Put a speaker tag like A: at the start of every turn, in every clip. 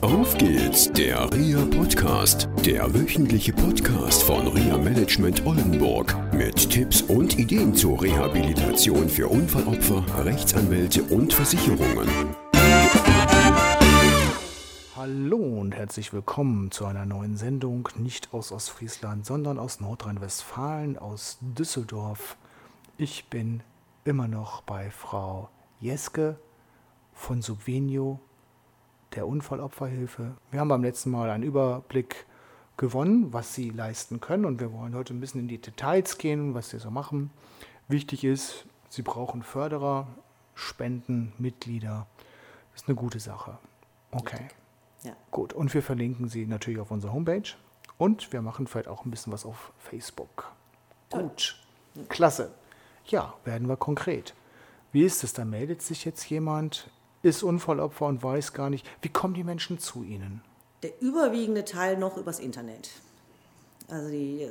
A: Auf geht's, der RIA Podcast, der wöchentliche Podcast von RIA Management Oldenburg mit Tipps und Ideen zur Rehabilitation für Unfallopfer, Rechtsanwälte und Versicherungen.
B: Hallo und herzlich willkommen zu einer neuen Sendung, nicht aus Ostfriesland, sondern aus Nordrhein-Westfalen, aus Düsseldorf. Ich bin immer noch bei Frau Jeske von Subvenio der Unfallopferhilfe. Wir haben beim letzten Mal einen Überblick gewonnen, was sie leisten können und wir wollen heute ein bisschen in die Details gehen, was sie so machen. Wichtig ist, sie brauchen Förderer, Spenden, Mitglieder. Das ist eine gute Sache. Okay. Ja. Gut. Und wir verlinken sie natürlich auf unserer Homepage und wir machen vielleicht auch ein bisschen was auf Facebook. Toll. Gut. Klasse. Ja, werden wir konkret. Wie ist es? Da meldet sich jetzt jemand ist Unfallopfer und weiß gar nicht, wie kommen die Menschen zu ihnen?
C: Der überwiegende Teil noch übers Internet. Also die äh,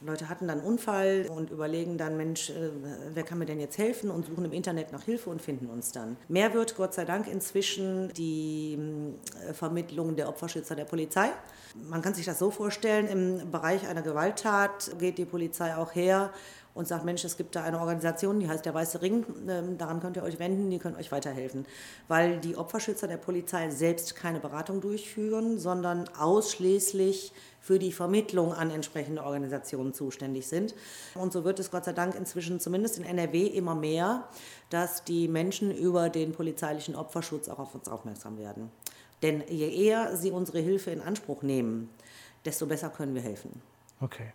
C: Leute hatten dann einen Unfall und überlegen dann, Mensch, äh, wer kann mir denn jetzt helfen und suchen im Internet nach Hilfe und finden uns dann. Mehr wird Gott sei Dank inzwischen die äh, Vermittlung der Opferschützer der Polizei. Man kann sich das so vorstellen, im Bereich einer Gewalttat geht die Polizei auch her und sagt, Mensch, es gibt da eine Organisation, die heißt der Weiße Ring, ähm, daran könnt ihr euch wenden, die können euch weiterhelfen. Weil die Opferschützer der Polizei selbst keine Beratung durchführen, sondern ausschließlich für die Vermittlung an entsprechende Organisationen zuständig sind. Und so wird es Gott sei Dank inzwischen zumindest in NRW immer mehr, dass die Menschen über den polizeilichen Opferschutz auch auf uns aufmerksam werden. Denn je eher sie unsere Hilfe in Anspruch nehmen, desto besser können wir helfen.
B: Okay.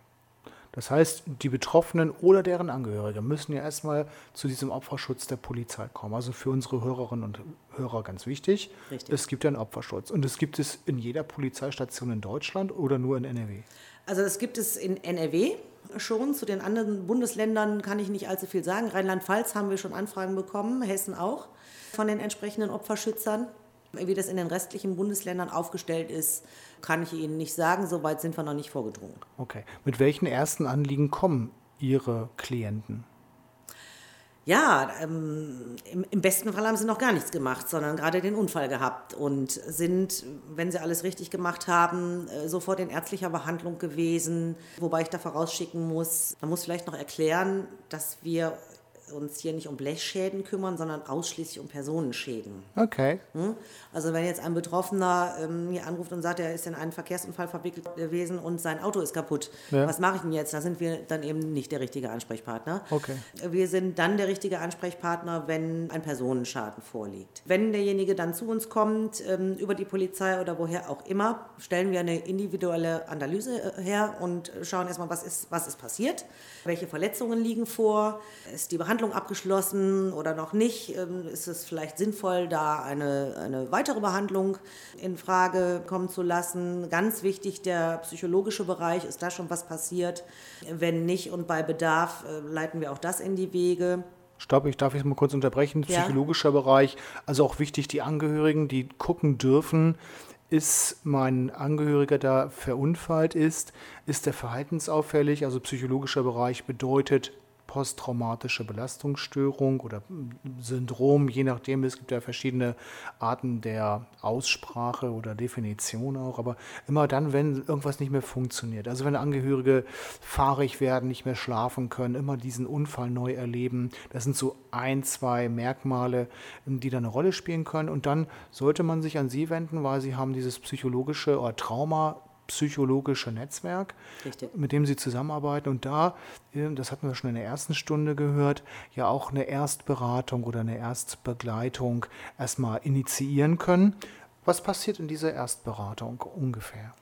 B: Das heißt, die Betroffenen oder deren Angehörige müssen ja erstmal zu diesem Opferschutz der Polizei kommen. Also für unsere Hörerinnen und Hörer ganz wichtig. Richtig. Es gibt ja einen Opferschutz. Und es gibt es in jeder Polizeistation in Deutschland oder nur in NRW?
C: Also das gibt es in NRW schon. Zu den anderen Bundesländern kann ich nicht allzu viel sagen. Rheinland-Pfalz haben wir schon Anfragen bekommen, Hessen auch, von den entsprechenden Opferschützern. Wie das in den restlichen Bundesländern aufgestellt ist, kann ich Ihnen nicht sagen. Soweit sind wir noch nicht vorgedrungen.
B: Okay. Mit welchen ersten Anliegen kommen Ihre Klienten?
C: Ja, ähm, im, im, besten Fall haben sie noch gar nichts gemacht, sondern gerade den Unfall gehabt und sind, wenn sie alles richtig gemacht haben, äh, sofort in ärztlicher Behandlung gewesen. Wobei ich da vorausschicken muss, man muss vielleicht noch erklären, dass wir uns hier nicht um Blechschäden kümmern, sondern ausschließlich um Personenschäden.
B: Okay.
C: Hm? Also wenn jetzt ein Betroffener ähm, hier anruft und sagt, er ist in einen Verkehrsunfall verwickelt gewesen und sein Auto ist kaputt, ja. was mache ich denn jetzt? Da sind wir dann eben nicht der richtige Ansprechpartner.
B: Okay.
C: Wir sind dann der richtige Ansprechpartner, wenn ein Personenschaden vorliegt. Wenn derjenige dann zu uns kommt, ähm, über die Polizei oder woher auch immer, stellen wir eine individuelle Analyse äh, her und schauen erstmal, was ist, was ist passiert, welche Verletzungen liegen vor, ist die Behandlung Behandlung abgeschlossen oder noch nicht? Ähm, ist es vielleicht sinnvoll, da eine, eine weitere Behandlung in Frage kommen zu lassen? Ganz wichtig, der psychologische Bereich, ist da schon was passiert? Wenn nicht und bei Bedarf äh, leiten wir auch das in die Wege.
B: Stopp, ich darf jetzt mal kurz unterbrechen. Psychologischer ja. Bereich, also auch wichtig, die Angehörigen, die gucken dürfen, ist mein Angehöriger da verunfallt ist, ist der verhaltensauffällig, also psychologischer Bereich bedeutet posttraumatische Belastungsstörung oder Syndrom, je nachdem, es gibt ja verschiedene Arten der Aussprache oder Definition auch, aber immer dann, wenn irgendwas nicht mehr funktioniert, also wenn Angehörige fahrig werden, nicht mehr schlafen können, immer diesen Unfall neu erleben, das sind so ein, zwei Merkmale, die da eine Rolle spielen können. Und dann sollte man sich an sie wenden, weil sie haben dieses psychologische oder Trauma psychologische Netzwerk, Richtig. mit dem Sie zusammenarbeiten und da, äh, das hatten wir schon in der ersten Stunde gehört, ja auch eine Erstberatung oder eine Erstbegleitung erstmal initiieren können. Was passiert in dieser Erstberatung ungefähr?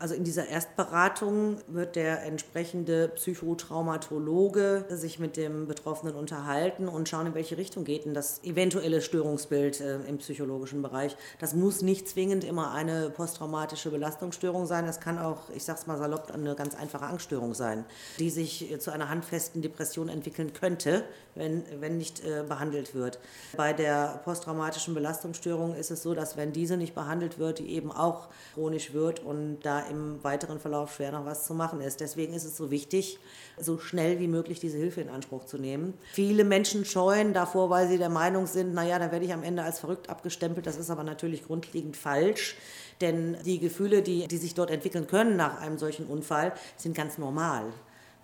C: Also in dieser Erstberatung wird der entsprechende Psychotraumatologe sich mit dem Betroffenen unterhalten und schauen, in welche Richtung geht denn das eventuelle Störungsbild äh, im psychologischen Bereich. Das muss nicht zwingend immer eine posttraumatische Belastungsstörung sein. Das kann auch, ich sag's mal salopp, eine ganz einfache Angststörung sein, die sich äh, zu einer handfesten Depression entwickeln könnte, wenn, wenn nicht äh, behandelt wird. Bei der posttraumatischen Belastungsstörung ist es so, dass wenn diese nicht behandelt wird, die eben auch chronisch wird und da im weiteren Verlauf schwer noch was zu machen ist. Deswegen ist es so wichtig, so schnell wie möglich diese Hilfe in Anspruch zu nehmen. Viele Menschen scheuen davor, weil sie der Meinung sind, naja, dann werde ich am Ende als verrückt abgestempelt. Das ist aber natürlich grundlegend falsch. Denn die Gefühle, die, die sich dort entwickeln können nach einem solchen Unfall, sind ganz normal.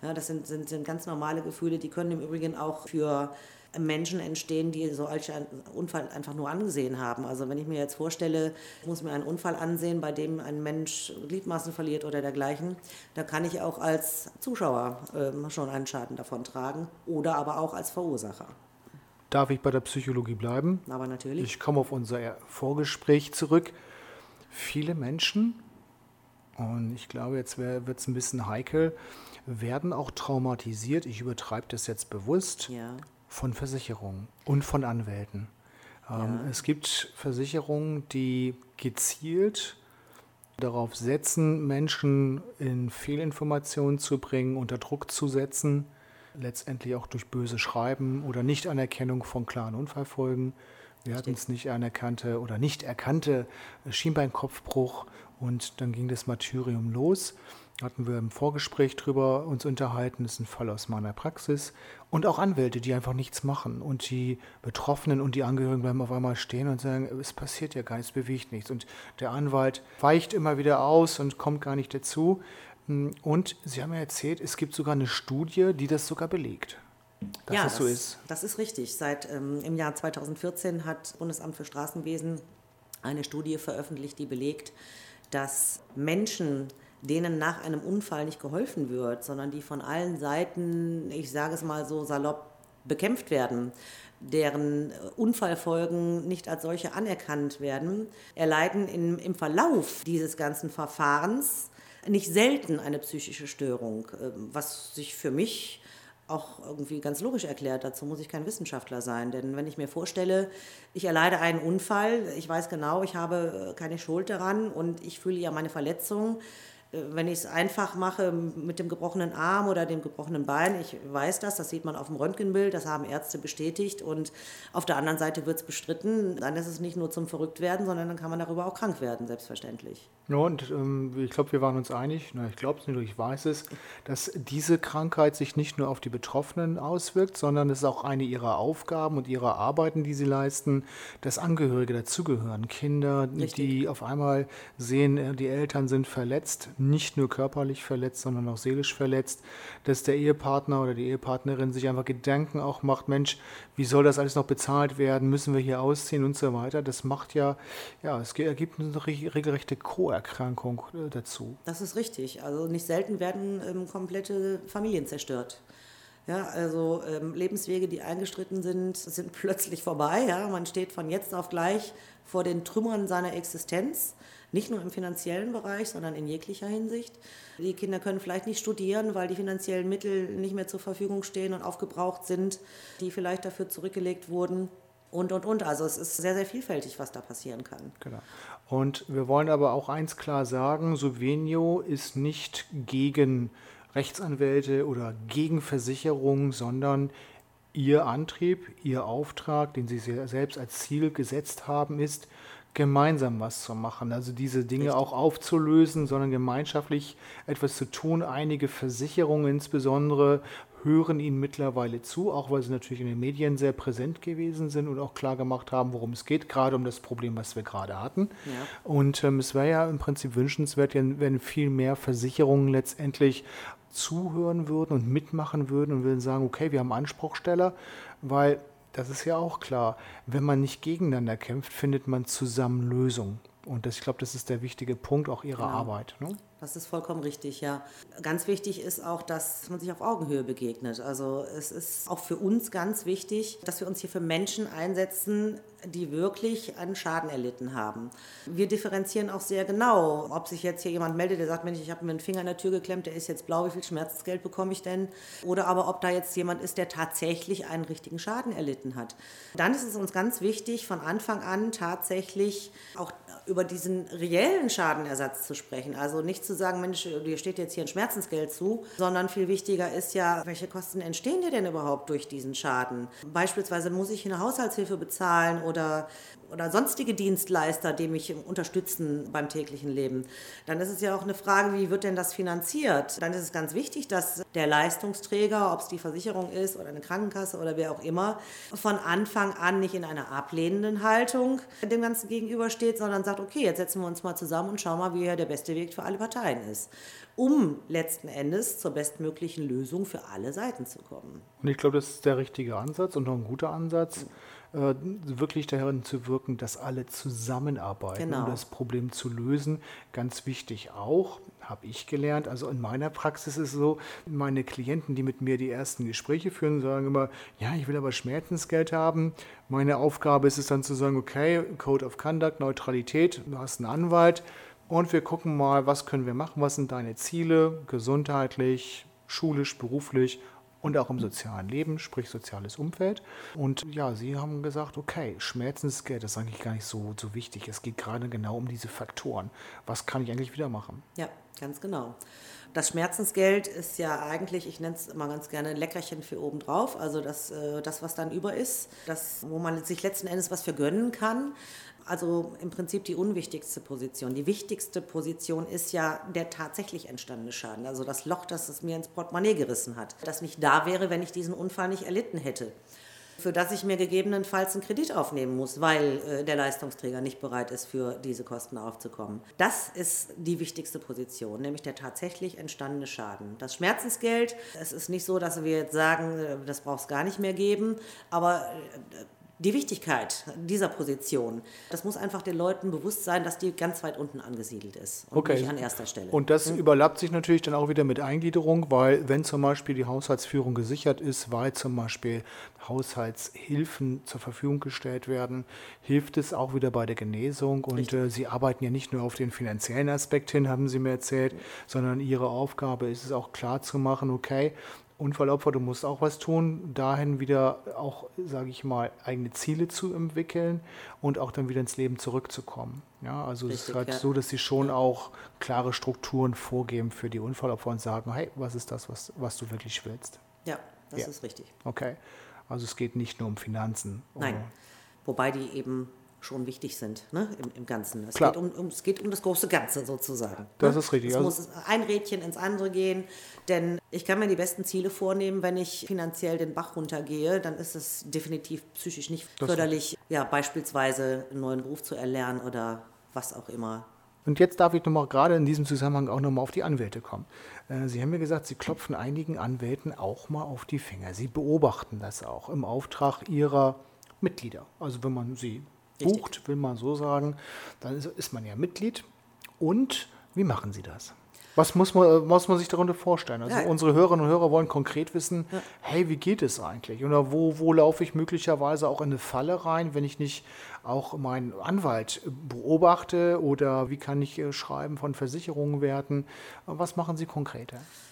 C: Ja, das sind, sind, sind ganz normale Gefühle, die können im Übrigen auch für Menschen entstehen, die so einen Unfall einfach nur angesehen haben. Also wenn ich mir jetzt vorstelle, ich muss mir einen Unfall ansehen, bei dem ein Mensch Gliedmaßen verliert oder dergleichen, da kann ich auch als Zuschauer äh, schon einen Schaden davon tragen oder aber auch als Verursacher.
B: Darf ich bei der Psychologie bleiben?
C: Aber natürlich.
B: Ich komme auf unser Vorgespräch zurück. Viele Menschen, und ich glaube, jetzt wird es ein bisschen heikel, werden auch traumatisiert. Ich übertreibe das jetzt bewusst. Ja von Versicherungen und von Anwälten. Ähm, ja. Es gibt Versicherungen, die gezielt darauf setzen, Menschen in Fehlinformationen zu bringen, unter Druck zu setzen, letztendlich auch durch böse Schreiben oder Nichtanerkennung von klaren Unfallfolgen. Wir hatten es nicht anerkannte oder nicht erkannte Schienbeinkopfbruch und dann ging das Martyrium los hatten wir im Vorgespräch drüber uns unterhalten, das ist ein Fall aus meiner Praxis. Und auch Anwälte, die einfach nichts machen. Und die Betroffenen und die Angehörigen bleiben auf einmal stehen und sagen, es passiert ja gar nichts, bewegt nichts. Und der Anwalt weicht immer wieder aus und kommt gar nicht dazu. Und Sie haben ja erzählt, es gibt sogar eine Studie, die das sogar belegt.
C: Dass ja, das so ist. Das ist richtig. Seit ähm, im Jahr 2014 hat das Bundesamt für Straßenwesen eine Studie veröffentlicht, die belegt, dass Menschen, denen nach einem Unfall nicht geholfen wird, sondern die von allen Seiten, ich sage es mal so salopp, bekämpft werden, deren Unfallfolgen nicht als solche anerkannt werden, erleiden in, im Verlauf dieses ganzen Verfahrens nicht selten eine psychische Störung, ähm, was sich für mich auch irgendwie ganz logisch erklärt. Dazu muss ich kein Wissenschaftler sein. Denn wenn ich mir vorstelle, ich erleide einen Unfall, ich weiß genau, ich habe keine Schuld daran und ich fühle ja meine Verletzung, wenn ich es einfach mache mit dem gebrochenen Arm oder dem gebrochenen Bein, ich weiß das, das sieht man auf dem Röntgenbild, das haben Ärzte bestätigt und auf der anderen Seite wird es bestritten, dann ist es nicht nur zum Verrücktwerden, sondern dann kann man darüber auch krank werden, selbstverständlich.
B: Ja, und ähm, ich glaube, wir waren uns einig, na, ich glaube es nicht, ich weiß es, dass diese Krankheit sich nicht nur auf die Betroffenen auswirkt, sondern es ist auch eine ihrer Aufgaben und ihrer Arbeiten, die sie leisten, dass Angehörige dazugehören, Kinder, Richtig. die auf einmal sehen, äh, die Eltern sind verletzt, nicht nur körperlich verletzt, sondern auch seelisch verletzt, dass der Ehepartner oder die Ehepartnerin sich einfach Gedanken auch macht, Mensch, wie soll das alles noch bezahlt werden, müssen wir hier ausziehen und so weiter. Das macht ja, ja, es ergibt eine regelrechte Co-Erkrankung äh, dazu.
C: Das ist richtig. Also nicht selten werden ähm, komplette Familien zerstört. Ja, also ähm, Lebenswege, die eingestritten sind, sind plötzlich vorbei. Ja? Man steht von jetzt auf gleich vor den Trümmern seiner Existenz. Nicht nur im finanziellen Bereich, sondern in jeglicher Hinsicht. Die Kinder können vielleicht nicht studieren, weil die finanziellen Mittel nicht mehr zur Verfügung stehen und aufgebraucht sind, die vielleicht dafür zurückgelegt wurden. Und, und, und. Also es ist sehr, sehr vielfältig, was da passieren kann.
B: Genau. Und wir wollen aber auch eins klar sagen, Sovenio ist nicht gegen Rechtsanwälte oder gegen Versicherungen, sondern ihr Antrieb, ihr Auftrag, den sie selbst als Ziel gesetzt haben, ist, gemeinsam was zu machen. Also diese Dinge Richtig. auch aufzulösen, sondern gemeinschaftlich etwas zu tun. Einige Versicherungen insbesondere hören ihnen mittlerweile zu, auch weil sie natürlich in den Medien sehr präsent gewesen sind und auch klar gemacht haben, worum es geht, gerade um das Problem, was wir gerade hatten. Ja. Und ähm, es wäre ja im Prinzip wünschenswert, wenn viel mehr Versicherungen letztendlich zuhören würden und mitmachen würden und würden sagen, okay, wir haben Anspruchsteller, weil das ist ja auch klar. Wenn man nicht gegeneinander kämpft, findet man zusammen Lösungen. Und das, ich glaube, das ist der wichtige Punkt auch Ihrer genau. Arbeit. Ne?
C: Das ist vollkommen richtig, ja. Ganz wichtig ist auch, dass man sich auf Augenhöhe begegnet. Also es ist auch für uns ganz wichtig, dass wir uns hier für Menschen einsetzen, die wirklich einen Schaden erlitten haben. Wir differenzieren auch sehr genau, ob sich jetzt hier jemand meldet, der sagt, Mensch, ich habe mir einen Finger in der Tür geklemmt, der ist jetzt blau, wie viel Schmerzensgeld bekomme ich denn? Oder aber ob da jetzt jemand ist, der tatsächlich einen richtigen Schaden erlitten hat. Dann ist es uns ganz wichtig, von Anfang an tatsächlich auch über diesen reellen Schadenersatz zu sprechen. Also nicht zu sagen, Mensch, dir steht jetzt hier ein Schmerzensgeld zu, sondern viel wichtiger ist ja, welche Kosten entstehen dir denn überhaupt durch diesen Schaden? Beispielsweise muss ich eine Haushaltshilfe bezahlen oder, oder sonstige Dienstleister, die mich unterstützen beim täglichen Leben. Dann ist es ja auch eine Frage, wie wird denn das finanziert? Dann ist es ganz wichtig, dass der Leistungsträger, ob es die Versicherung ist oder eine Krankenkasse oder wer auch immer, von Anfang an nicht in einer ablehnenden Haltung dem Ganzen gegenübersteht, sondern sagt, okay, jetzt setzen wir uns mal zusammen und schauen mal, wie der beste Weg für alle Parteien ist, um letzten Endes zur bestmöglichen Lösung für alle Seiten zu kommen.
B: Und ich glaube, das ist der richtige Ansatz und noch ein guter Ansatz. Äh, wirklich darin zu wirken, dass alle zusammenarbeiten, genau. um das Problem zu lösen. Ganz wichtig auch, habe ich gelernt, also in meiner Praxis ist es so, meine Klienten, die mit mir die ersten Gespräche führen, sagen immer, ja, ich will aber Schmerzensgeld haben. Meine Aufgabe ist es dann zu sagen, okay, Code of Conduct, Neutralität, du hast einen Anwalt und wir gucken mal, was können wir machen, was sind deine Ziele, gesundheitlich, schulisch, beruflich und auch im sozialen Leben, sprich soziales Umfeld. Und ja, sie haben gesagt, okay, Schmerzensgeld ist eigentlich gar nicht so, so wichtig. Es geht gerade genau um diese Faktoren. Was kann ich eigentlich wieder machen?
C: Ja, ganz genau. Das Schmerzensgeld ist ja eigentlich, ich nenne es immer ganz gerne ein Leckerchen für obendrauf, also das, äh, das, was dann über ist, das, wo man sich letzten Endes was für gönnen kann. Also im Prinzip die unwichtigste Position. Die wichtigste Position ist ja der tatsächlich entstandene Schaden, also das Loch, das es mir ins Portemonnaie gerissen hat, das nicht da wäre, wenn ich diesen Unfall nicht erlitten hätte für das ich mir gegebenenfalls einen Kredit aufnehmen muss, weil äh, der Leistungsträger nicht bereit ist, für diese Kosten aufzukommen. Das ist die wichtigste Position, nämlich der tatsächlich entstandene Schaden. Das Schmerzensgeld, es ist nicht so, dass wir jetzt sagen, äh, das braucht es gar nicht mehr geben, aber äh, die Wichtigkeit dieser Position, das muss einfach den Leuten bewusst sein, dass die ganz weit unten angesiedelt ist und okay. nicht an erster Stelle.
B: Und das mhm. überlappt sich natürlich dann auch wieder mit Eingliederung, weil wenn zum Beispiel die Haushaltsführung gesichert ist, weil zum Beispiel Haushaltshilfen zur Verfügung gestellt werden, hilft es auch wieder bei der Genesung. Und äh, Sie arbeiten ja nicht nur auf den finanziellen Aspekt hin, haben Sie mir erzählt, sondern Ihre Aufgabe ist es auch klar zu machen, okay, Unfallopfer, du musst auch was tun, dahin wieder auch, sage ich mal, eigene Ziele zu entwickeln und auch dann wieder ins Leben zurückzukommen. Ja, also Richtig, es ist halt ja. so, dass sie schon auch klare Strukturen vorgeben für die Unfallopfer und sagen, hey, was ist das, was, was du wirklich willst?
C: Ja, das ja. ist richtig.
B: Okay, also es geht nicht nur um Finanzen.
C: Nein, wobei die eben schon wichtig sind ne, im, im Ganzen. Es Klar. geht, um, um, es geht um das große Ganze sozusagen.
B: Das ne? ist richtig.
C: Es also muss ein Rädchen ins andere gehen, denn ich kann mir die besten Ziele vornehmen, wenn ich finanziell den Bach runtergehe, dann ist es definitiv psychisch nicht das förderlich, ja, beispielsweise einen neuen Beruf zu erlernen oder was auch immer.
B: Und jetzt darf ich nochmal gerade in diesem Zusammenhang auch nochmal auf die Anwälte kommen. Äh, Sie haben mir gesagt, Sie klopfen einigen Anwälten auch mal auf die Finger. Sie beobachten das auch im Auftrag Ihrer Mitglieder. Also wenn man sie bucht, Richtig. will man so sagen, dann ist man ja Mitglied. Und wie machen Sie das? Was muss man, muss man sich darunter vorstellen? Also ja. unsere Hörerinnen und Hörer wollen konkret wissen, ja. hey, wie geht es eigentlich? Oder wo, wo laufe ich möglicherweise auch in eine Falle rein, wenn ich nicht auch meinen Anwalt beobachte? Oder wie kann ich äh, Schreiben von Versicherungen werten? Was machen Sie konkreter?
C: Ähm,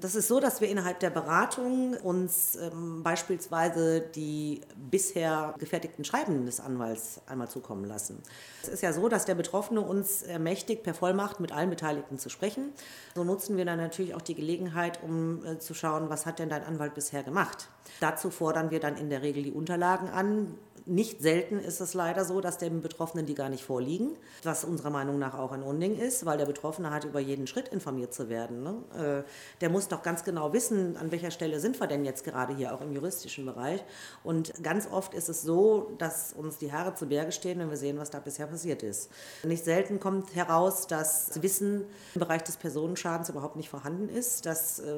C: das ist so, dass wir innerhalb der Beratung uns ähm, beispielsweise die bisher gefertigten Schreiben des Anwalts einmal zukommen lassen. Es ist ja so, dass der Betroffene uns ermächtigt, per Vollmacht mit allen Beteiligten zu sprechen. So nutzen wir dann natürlich auch die Gelegenheit, um äh, zu schauen, was hat denn dein Anwalt bisher gemacht. Dazu fordern wir dann in der Regel die Unterlagen an, nicht selten ist es leider so, dass dem Betroffenen die gar nicht vorliegen, was unserer Meinung nach auch ein Unding ist, weil der Betroffene hat über jeden Schritt informiert zu werden. Ne? Äh, der muss doch ganz genau wissen, an welcher Stelle sind wir denn jetzt gerade hier auch im juristischen Bereich. Und ganz oft ist es so, dass uns die Haare zu Berge stehen, wenn wir sehen, was da bisher passiert ist. Nicht selten kommt heraus, dass Wissen im Bereich des Personenschadens überhaupt nicht vorhanden ist, dass äh,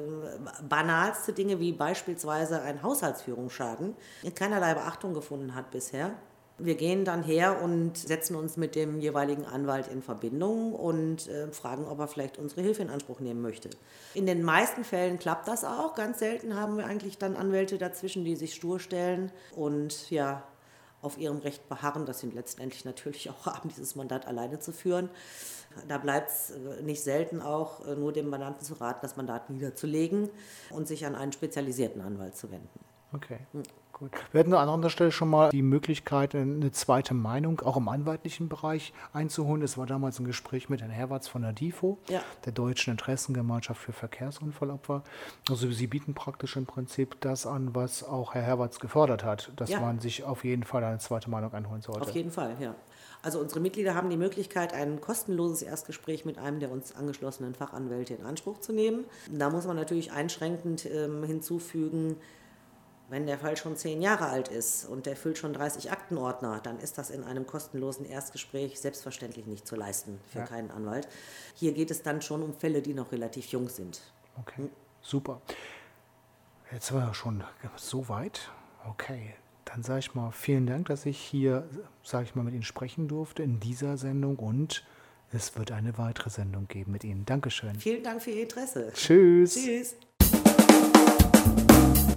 C: banalste Dinge wie beispielsweise ein Haushaltsführungsschaden keinerlei Beachtung gefunden hat bisher. Wir gehen dann her und setzen uns mit dem jeweiligen Anwalt in Verbindung und äh, fragen, ob er vielleicht unsere Hilfe in Anspruch nehmen möchte. In den meisten Fällen klappt das auch. Ganz selten haben wir eigentlich dann Anwälte dazwischen, die sich stur stellen und ja auf ihrem Recht beharren, das sind letztendlich natürlich auch haben, dieses Mandat alleine zu führen. Da bleibt es äh, nicht selten auch äh, nur dem Mandanten zu raten, das Mandat niederzulegen und sich an einen spezialisierten Anwalt zu wenden.
B: Okay. Gut. Wir hatten an anderer Stelle schon mal die Möglichkeit, eine zweite Meinung auch im anwaltlichen Bereich einzuholen. Das war damals ein Gespräch mit Herrn Herwarts von der DIFO, ja. der Deutschen Interessengemeinschaft für Verkehrsunfallopfer. Also Sie bieten praktisch im Prinzip das an, was auch Herr Herwarts gefordert hat, dass ja. man sich auf jeden Fall eine zweite Meinung einholen sollte.
C: Auf jeden Fall, ja. Also unsere Mitglieder haben die Möglichkeit, ein kostenloses Erstgespräch mit einem der uns angeschlossenen Fachanwälte in Anspruch zu nehmen. Da muss man natürlich einschränkend ähm, hinzufügen, wenn der Fall schon zehn Jahre alt ist und der füllt schon 30 Aktenordner, dann ist das in einem kostenlosen Erstgespräch selbstverständlich nicht zu leisten für ja. keinen Anwalt. Hier geht es dann schon um Fälle, die noch relativ jung sind.
B: Okay, hm. super. Jetzt war ja schon so weit. Okay, dann sage ich mal vielen Dank, dass ich hier, sage ich mal, mit Ihnen sprechen durfte in dieser Sendung und es wird eine weitere Sendung geben mit Ihnen. Dankeschön.
C: Vielen Dank für Ihr Interesse.
B: Tschüss.
C: Tschüss.